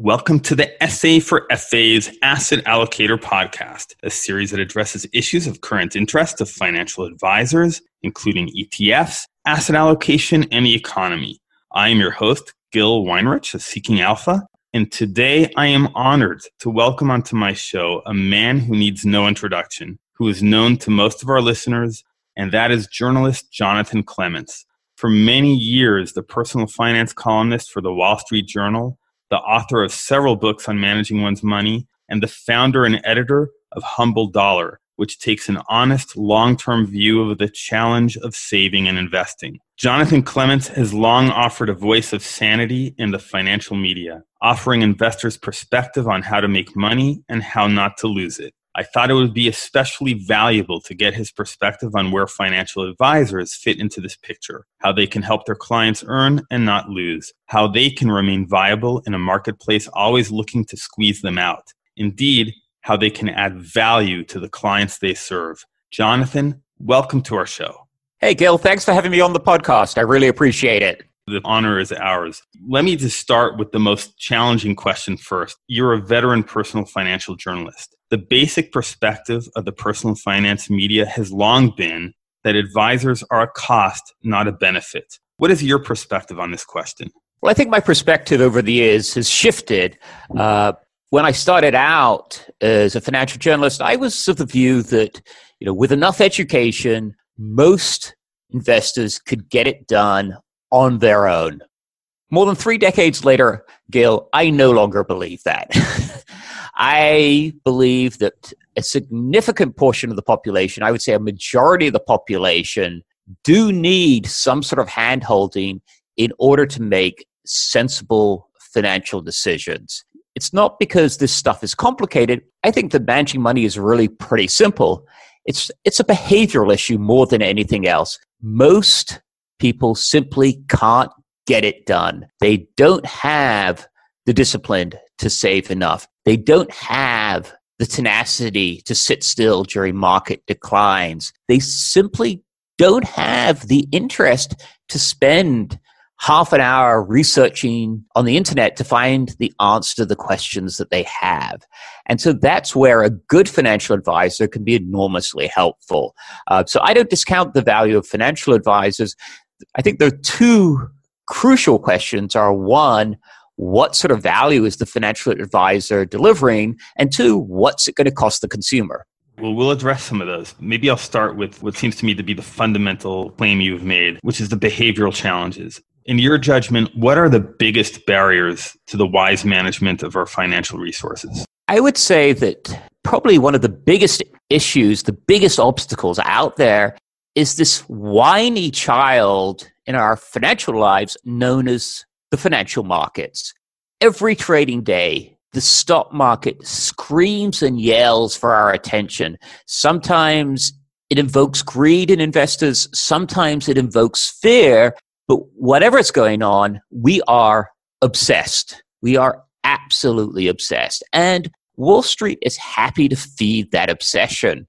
Welcome to the SA for FA's Asset Allocator podcast, a series that addresses issues of current interest of financial advisors, including ETFs, asset allocation, and the economy. I am your host, Gil Weinrich of Seeking Alpha, and today I am honored to welcome onto my show a man who needs no introduction, who is known to most of our listeners, and that is journalist Jonathan Clements. For many years, the personal finance columnist for the Wall Street Journal, the author of several books on managing one's money, and the founder and editor of Humble Dollar, which takes an honest, long term view of the challenge of saving and investing. Jonathan Clements has long offered a voice of sanity in the financial media, offering investors perspective on how to make money and how not to lose it. I thought it would be especially valuable to get his perspective on where financial advisors fit into this picture, how they can help their clients earn and not lose, how they can remain viable in a marketplace always looking to squeeze them out. Indeed, how they can add value to the clients they serve. Jonathan, welcome to our show. Hey, Gil, thanks for having me on the podcast. I really appreciate it. The honor is ours. Let me just start with the most challenging question first. You're a veteran personal financial journalist. The basic perspective of the personal finance media has long been that advisors are a cost, not a benefit. What is your perspective on this question? Well, I think my perspective over the years has shifted. Uh, when I started out as a financial journalist, I was of the view that, you know, with enough education, most investors could get it done on their own. More than three decades later, Gil, I no longer believe that. I believe that a significant portion of the population, I would say a majority of the population, do need some sort of handholding in order to make sensible financial decisions. It's not because this stuff is complicated. I think that managing money is really pretty simple. It's, it's a behavioral issue more than anything else. Most people simply can't get it done. They don't have the discipline to save enough. They don't have the tenacity to sit still during market declines. They simply don't have the interest to spend half an hour researching on the internet to find the answer to the questions that they have. And so that's where a good financial advisor can be enormously helpful. Uh, so I don't discount the value of financial advisors. I think there are two crucial questions are one, what sort of value is the financial advisor delivering? And two, what's it going to cost the consumer? Well, we'll address some of those. Maybe I'll start with what seems to me to be the fundamental claim you've made, which is the behavioral challenges. In your judgment, what are the biggest barriers to the wise management of our financial resources? I would say that probably one of the biggest issues, the biggest obstacles out there is this whiny child in our financial lives known as the financial markets. Every trading day, the stock market screams and yells for our attention. Sometimes it invokes greed in investors, sometimes it invokes fear, but whatever is going on, we are obsessed. We are absolutely obsessed. And Wall Street is happy to feed that obsession.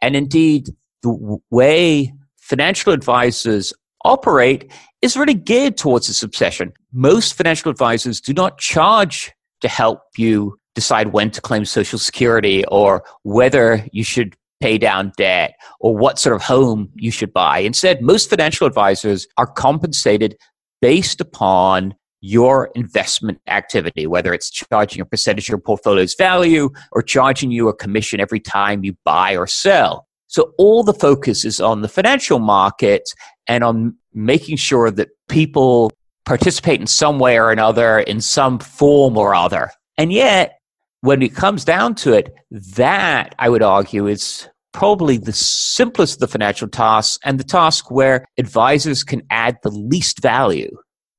And indeed, the way financial advisors operate is really geared towards this obsession. Most financial advisors do not charge to help you decide when to claim Social Security or whether you should pay down debt or what sort of home you should buy. Instead, most financial advisors are compensated based upon your investment activity, whether it's charging a percentage of your portfolio's value or charging you a commission every time you buy or sell. So all the focus is on the financial market and on making sure that people participate in some way or another, in some form or other. And yet, when it comes down to it, that I would argue is probably the simplest of the financial tasks and the task where advisors can add the least value.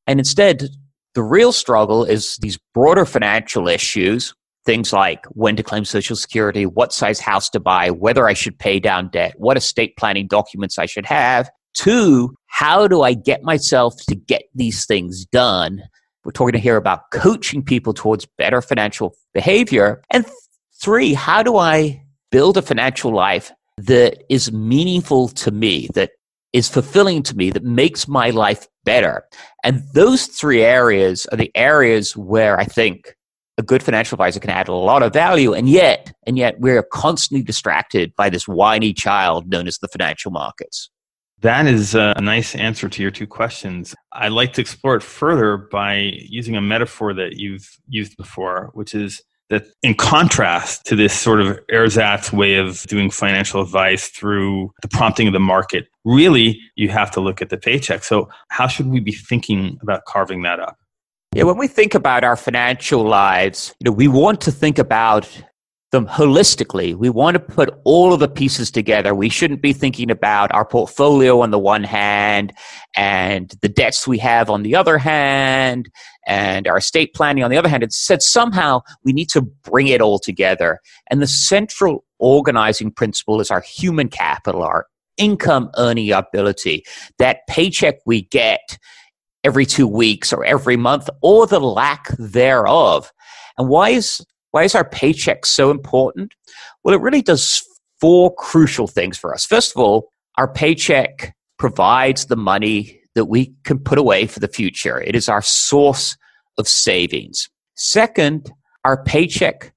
And instead, the real struggle is these broader financial issues Things like when to claim Social Security, what size house to buy, whether I should pay down debt, what estate planning documents I should have. Two, how do I get myself to get these things done? We're talking here about coaching people towards better financial behavior. And three, how do I build a financial life that is meaningful to me, that is fulfilling to me, that makes my life better? And those three areas are the areas where I think a good financial advisor can add a lot of value and yet and yet we're constantly distracted by this whiny child known as the financial markets that is a nice answer to your two questions. I'd like to explore it further by using a metaphor that you've used before, which is that in contrast to this sort of ersatz way of doing financial advice through the prompting of the market, really you have to look at the paycheck. So, how should we be thinking about carving that up? Yeah, when we think about our financial lives, you know, we want to think about them holistically. We want to put all of the pieces together. We shouldn't be thinking about our portfolio on the one hand and the debts we have on the other hand and our estate planning on the other hand. It said somehow we need to bring it all together. And the central organizing principle is our human capital, our income earning ability, that paycheck we get every two weeks or every month or the lack thereof. And why is why is our paycheck so important? Well, it really does four crucial things for us. First of all, our paycheck provides the money that we can put away for the future. It is our source of savings. Second, our paycheck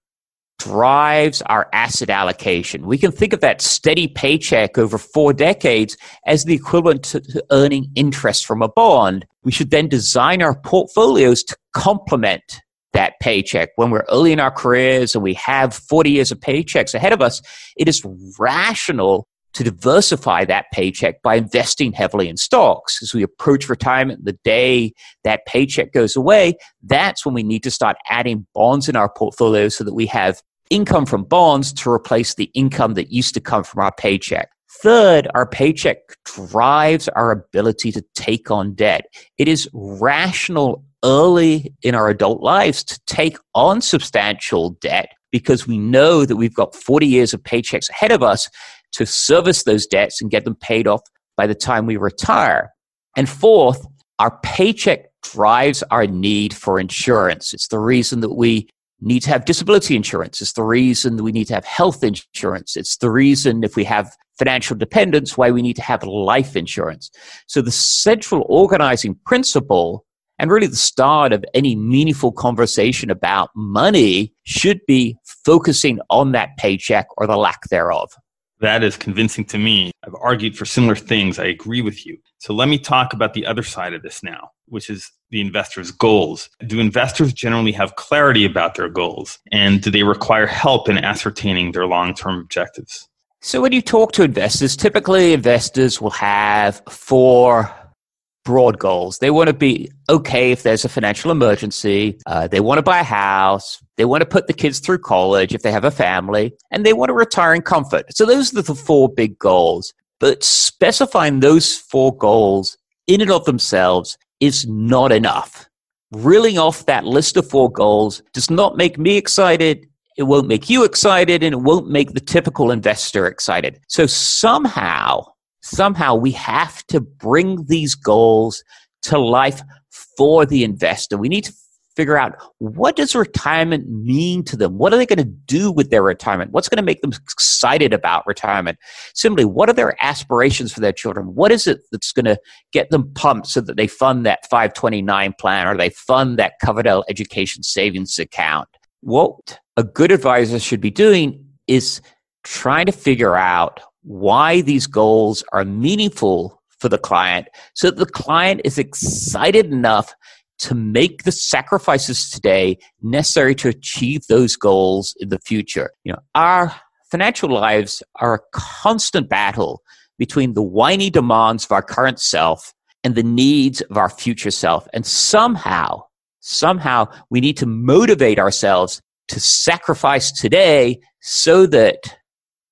drives our asset allocation. We can think of that steady paycheck over four decades as the equivalent to earning interest from a bond. We should then design our portfolios to complement that paycheck. When we're early in our careers and we have 40 years of paychecks ahead of us, it is rational to diversify that paycheck by investing heavily in stocks. As we approach retirement, the day that paycheck goes away, that's when we need to start adding bonds in our portfolio so that we have income from bonds to replace the income that used to come from our paycheck. Third, our paycheck drives our ability to take on debt. It is rational early in our adult lives to take on substantial debt because we know that we've got 40 years of paychecks ahead of us to service those debts and get them paid off by the time we retire. And fourth, our paycheck drives our need for insurance. It's the reason that we need to have disability insurance. It's the reason that we need to have health insurance. It's the reason, if we have financial dependence, why we need to have life insurance. So the central organizing principle and really the start of any meaningful conversation about money should be focusing on that paycheck or the lack thereof. That is convincing to me. I've argued for similar things. I agree with you. So let me talk about the other side of this now, which is the investor's goals. Do investors generally have clarity about their goals? And do they require help in ascertaining their long term objectives? So when you talk to investors, typically investors will have four broad goals. They want to be okay if there's a financial emergency. Uh, they want to buy a house. They want to put the kids through college if they have a family, and they want to retire in comfort. So those are the four big goals. But specifying those four goals in and of themselves is not enough. Reeling off that list of four goals does not make me excited. It won't make you excited, and it won't make the typical investor excited. So somehow, somehow we have to bring these goals to life for the investor. We need to figure out what does retirement mean to them? What are they going to do with their retirement? What's going to make them excited about retirement? Simply, what are their aspirations for their children? What is it that's going to get them pumped so that they fund that 529 plan or they fund that Coverdell education savings account? What a good advisor should be doing is trying to figure out why these goals are meaningful for the client so that the client is excited enough to make the sacrifices today necessary to achieve those goals in the future. You know, our financial lives are a constant battle between the whiny demands of our current self and the needs of our future self. And somehow, somehow we need to motivate ourselves to sacrifice today so that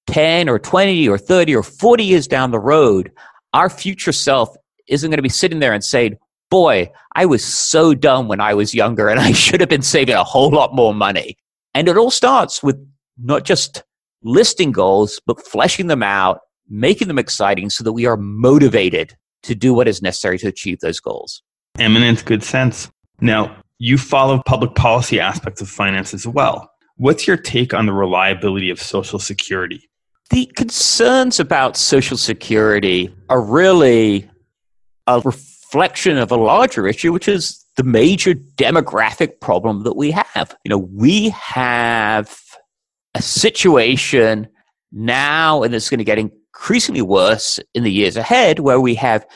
10 or 20 or 30 or 40 years down the road, our future self isn't going to be sitting there and saying, Boy, I was so dumb when I was younger and I should have been saving a whole lot more money. And it all starts with not just listing goals, but fleshing them out, making them exciting so that we are motivated to do what is necessary to achieve those goals. Eminent good sense. Now, you follow public policy aspects of finance as well. What's your take on the reliability of Social Security? The concerns about Social Security are really a reflection of a larger issue, which is the major demographic problem that we have. You know, we have a situation now, and it's going to get increasingly worse in the years ahead, where we have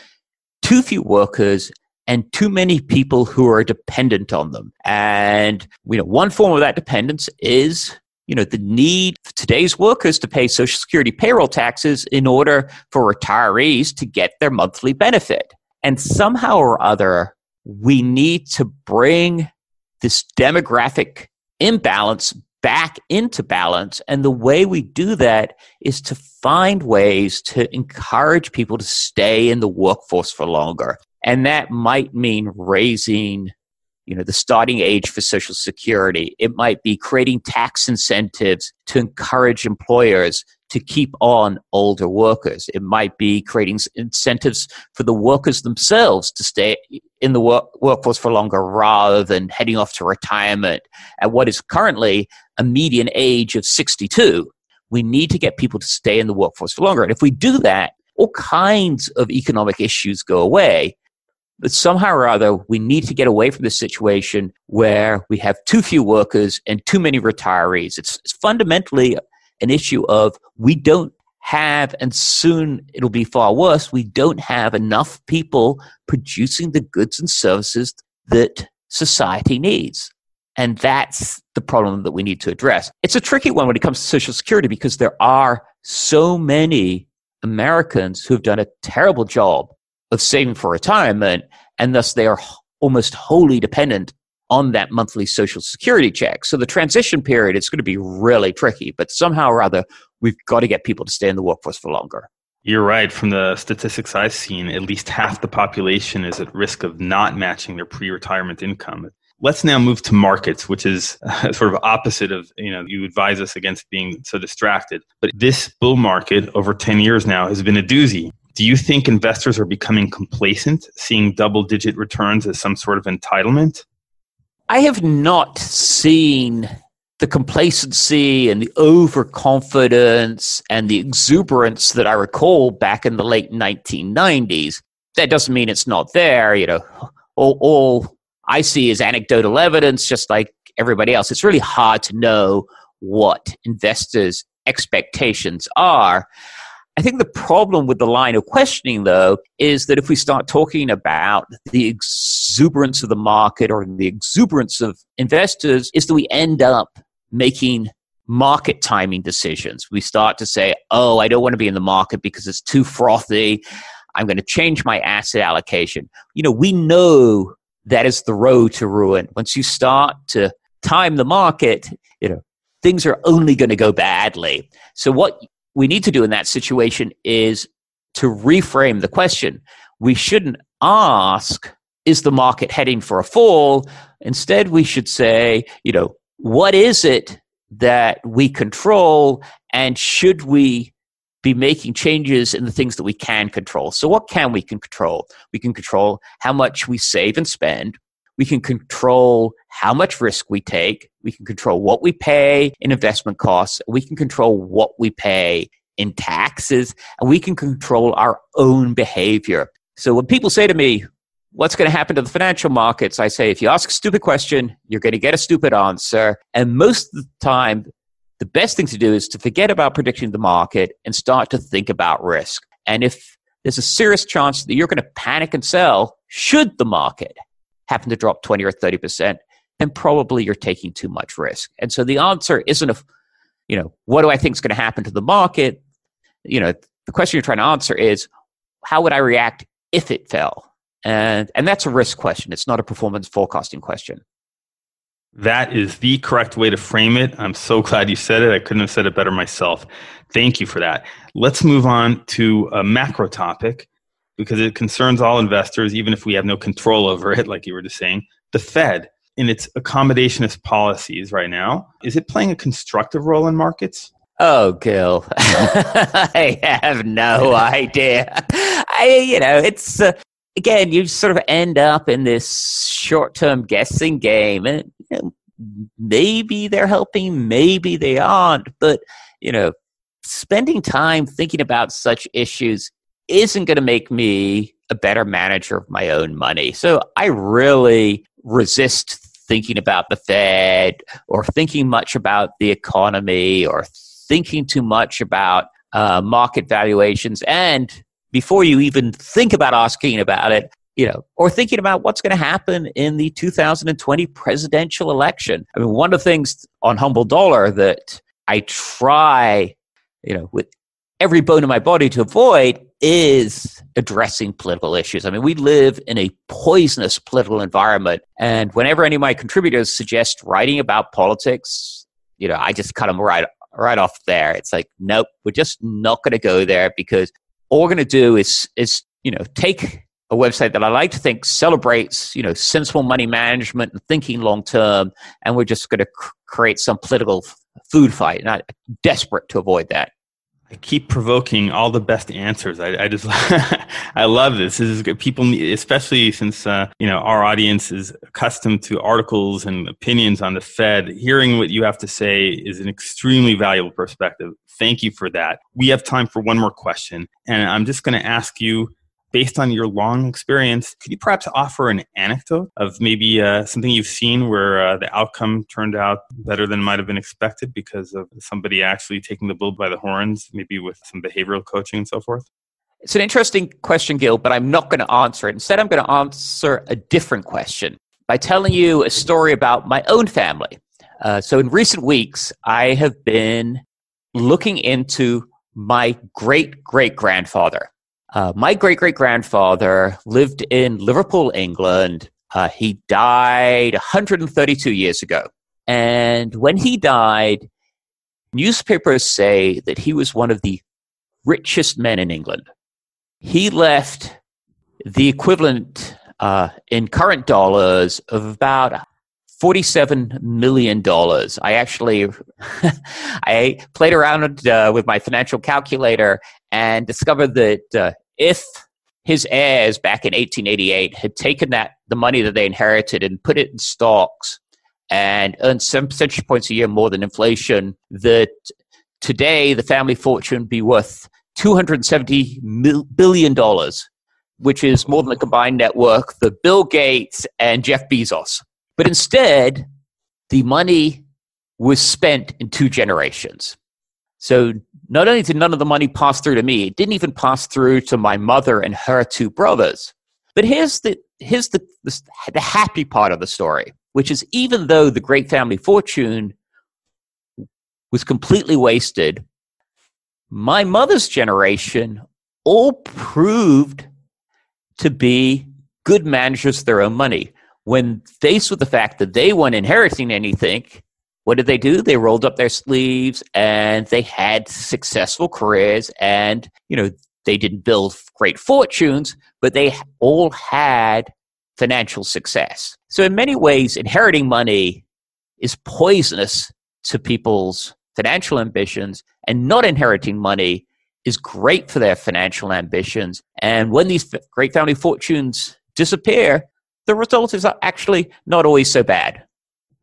too few workers and too many people who are dependent on them. And you know, one form of that dependence is you know the need for today's workers to pay social security payroll taxes in order for retirees to get their monthly benefit and somehow or other we need to bring this demographic imbalance back into balance. And the way we do that is to find ways to encourage people to stay in the workforce for longer. And that might mean raising you know the starting age for social security it might be creating tax incentives to encourage employers to keep on older workers. It might be creating incentives for the workers themselves to stay in the work- workforce for longer rather than heading off to retirement at what is currently a median age of 62 we need to get people to stay in the workforce for longer. And if we do that all kinds of economic issues go away but somehow or other, we need to get away from the situation where we have too few workers and too many retirees. It's, it's fundamentally an issue of we don't have, and soon it'll be far worse, we don't have enough people producing the goods and services that society needs. And that's the problem that we need to address. It's a tricky one when it comes to Social Security because there are so many Americans who have done a terrible job of saving for retirement, and thus they are almost wholly dependent on that monthly social security check. So the transition period is going to be really tricky, but somehow or other, we've got to get people to stay in the workforce for longer. You're right. From the statistics I've seen, at least half the population is at risk of not matching their pre-retirement income. Let's now move to markets, which is sort of opposite of, you know, you advise us against being so distracted. But this bull market over 10 years now has been a doozy. Do you think investors are becoming complacent, seeing double digit returns as some sort of entitlement? I have not seen the complacency and the overconfidence and the exuberance that I recall back in the late 1990s. That doesn't mean it's not there. You know, all, all I see is anecdotal evidence, just like everybody else. It's really hard to know what investors' expectations are. I think the problem with the line of questioning, though, is that if we start talking about the exuberance of the market or the exuberance of investors, is that we end up making market timing decisions. We start to say, oh, I don't want to be in the market because it's too frothy. I'm going to change my asset allocation. You know, we know that is the road to ruin. Once you start to time the market, you know, things are only going to go badly. So what we need to do in that situation is to reframe the question. We shouldn't ask, is the market heading for a fall? Instead, we should say, you know, what is it that we control and should we be making changes in the things that we can control. So, what can we control? We can control how much we save and spend. We can control how much risk we take. We can control what we pay in investment costs. We can control what we pay in taxes. And we can control our own behavior. So when people say to me, What's going to happen to the financial markets? I say, if you ask a stupid question, you're going to get a stupid answer. And most of the time, the best thing to do is to forget about predicting the market and start to think about risk. And if there's a serious chance that you're going to panic and sell, should the market happen to drop 20 or 30%, then probably you're taking too much risk. And so the answer isn't a, you know, what do I think is going to happen to the market? You know, the question you're trying to answer is, how would I react if it fell? And, and that's a risk question. It's not a performance forecasting question. That is the correct way to frame it. I'm so glad you said it. I couldn't have said it better myself. Thank you for that. Let's move on to a macro topic because it concerns all investors, even if we have no control over it, like you were just saying. The Fed, in its accommodationist policies right now, is it playing a constructive role in markets? Oh, Gil, I have no idea. I, you know, it's uh, again, you sort of end up in this short-term guessing game, and you know, maybe they're helping, maybe they aren't. But you know, spending time thinking about such issues isn't going to make me a better manager of my own money. So I really resist thinking about the Fed or thinking much about the economy or thinking too much about uh, market valuations. And before you even think about asking about it, you know, or thinking about what's going to happen in the 2020 presidential election. I mean, one of the things on Humble Dollar that I try, you know, with every bone in my body to avoid is addressing political issues. I mean, we live in a poisonous political environment. And whenever any of my contributors suggest writing about politics, you know, I just cut them right, right off there. It's like, nope, we're just not going to go there because all we're going to do is, is, you know, take a website that I like to think celebrates, you know, sensible money management and thinking long term, and we're just going to cr- create some political food fight. And I'm desperate to avoid that. I keep provoking all the best answers. I, I just, I love this. This is good. People, especially since uh, you know our audience is accustomed to articles and opinions on the Fed. Hearing what you have to say is an extremely valuable perspective. Thank you for that. We have time for one more question, and I'm just going to ask you based on your long experience, could you perhaps offer an anecdote of maybe uh, something you've seen where uh, the outcome turned out better than might have been expected because of somebody actually taking the bull by the horns, maybe with some behavioral coaching and so forth? It's an interesting question, Gil, but I'm not going to answer it. Instead, I'm going to answer a different question by telling you a story about my own family. Uh, so, in recent weeks, I have been looking into my great great grandfather. Uh, my great great grandfather lived in Liverpool, England. Uh, he died 132 years ago. And when he died, newspapers say that he was one of the richest men in England. He left the equivalent uh, in current dollars of about $47 million. I actually I played around uh, with my financial calculator and discovered that uh, if his heirs back in 1888 had taken that the money that they inherited and put it in stocks and earned some percentage points a year more than inflation, that today the family fortune would be worth 270 billion dollars, which is more than the combined net worth Bill Gates and Jeff Bezos. But instead, the money was spent in two generations. So not only did none of the money pass through to me, it didn't even pass through to my mother and her two brothers. But here's the here's the, the, the happy part of the story, which is even though the great family fortune was completely wasted, my mother's generation all proved to be good managers of their own money when faced with the fact that they weren't inheriting anything, what did they do? They rolled up their sleeves and they had successful careers and, you know, they didn't build great fortunes, but they all had financial success. So in many ways, inheriting money is poisonous to people's financial ambitions and not inheriting money is great for their financial ambitions. And when these great family fortunes disappear, the result is actually not always so bad.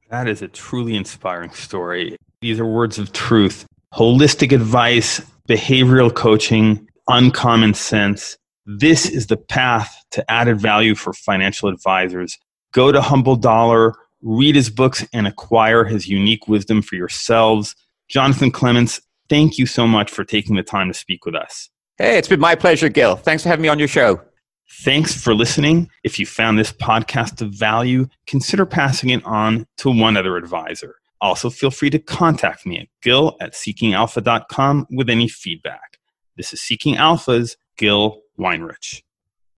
That is a truly inspiring story. These are words of truth. Holistic advice, behavioral coaching, uncommon sense. This is the path to added value for financial advisors. Go to Humble Dollar, read his books, and acquire his unique wisdom for yourselves. Jonathan Clements, thank you so much for taking the time to speak with us. Hey, it's been my pleasure, Gil. Thanks for having me on your show. Thanks for listening. If you found this podcast of value, consider passing it on to one other advisor. Also, feel free to contact me at gil at seekingalpha.com with any feedback. This is Seeking Alpha's Gil Weinrich.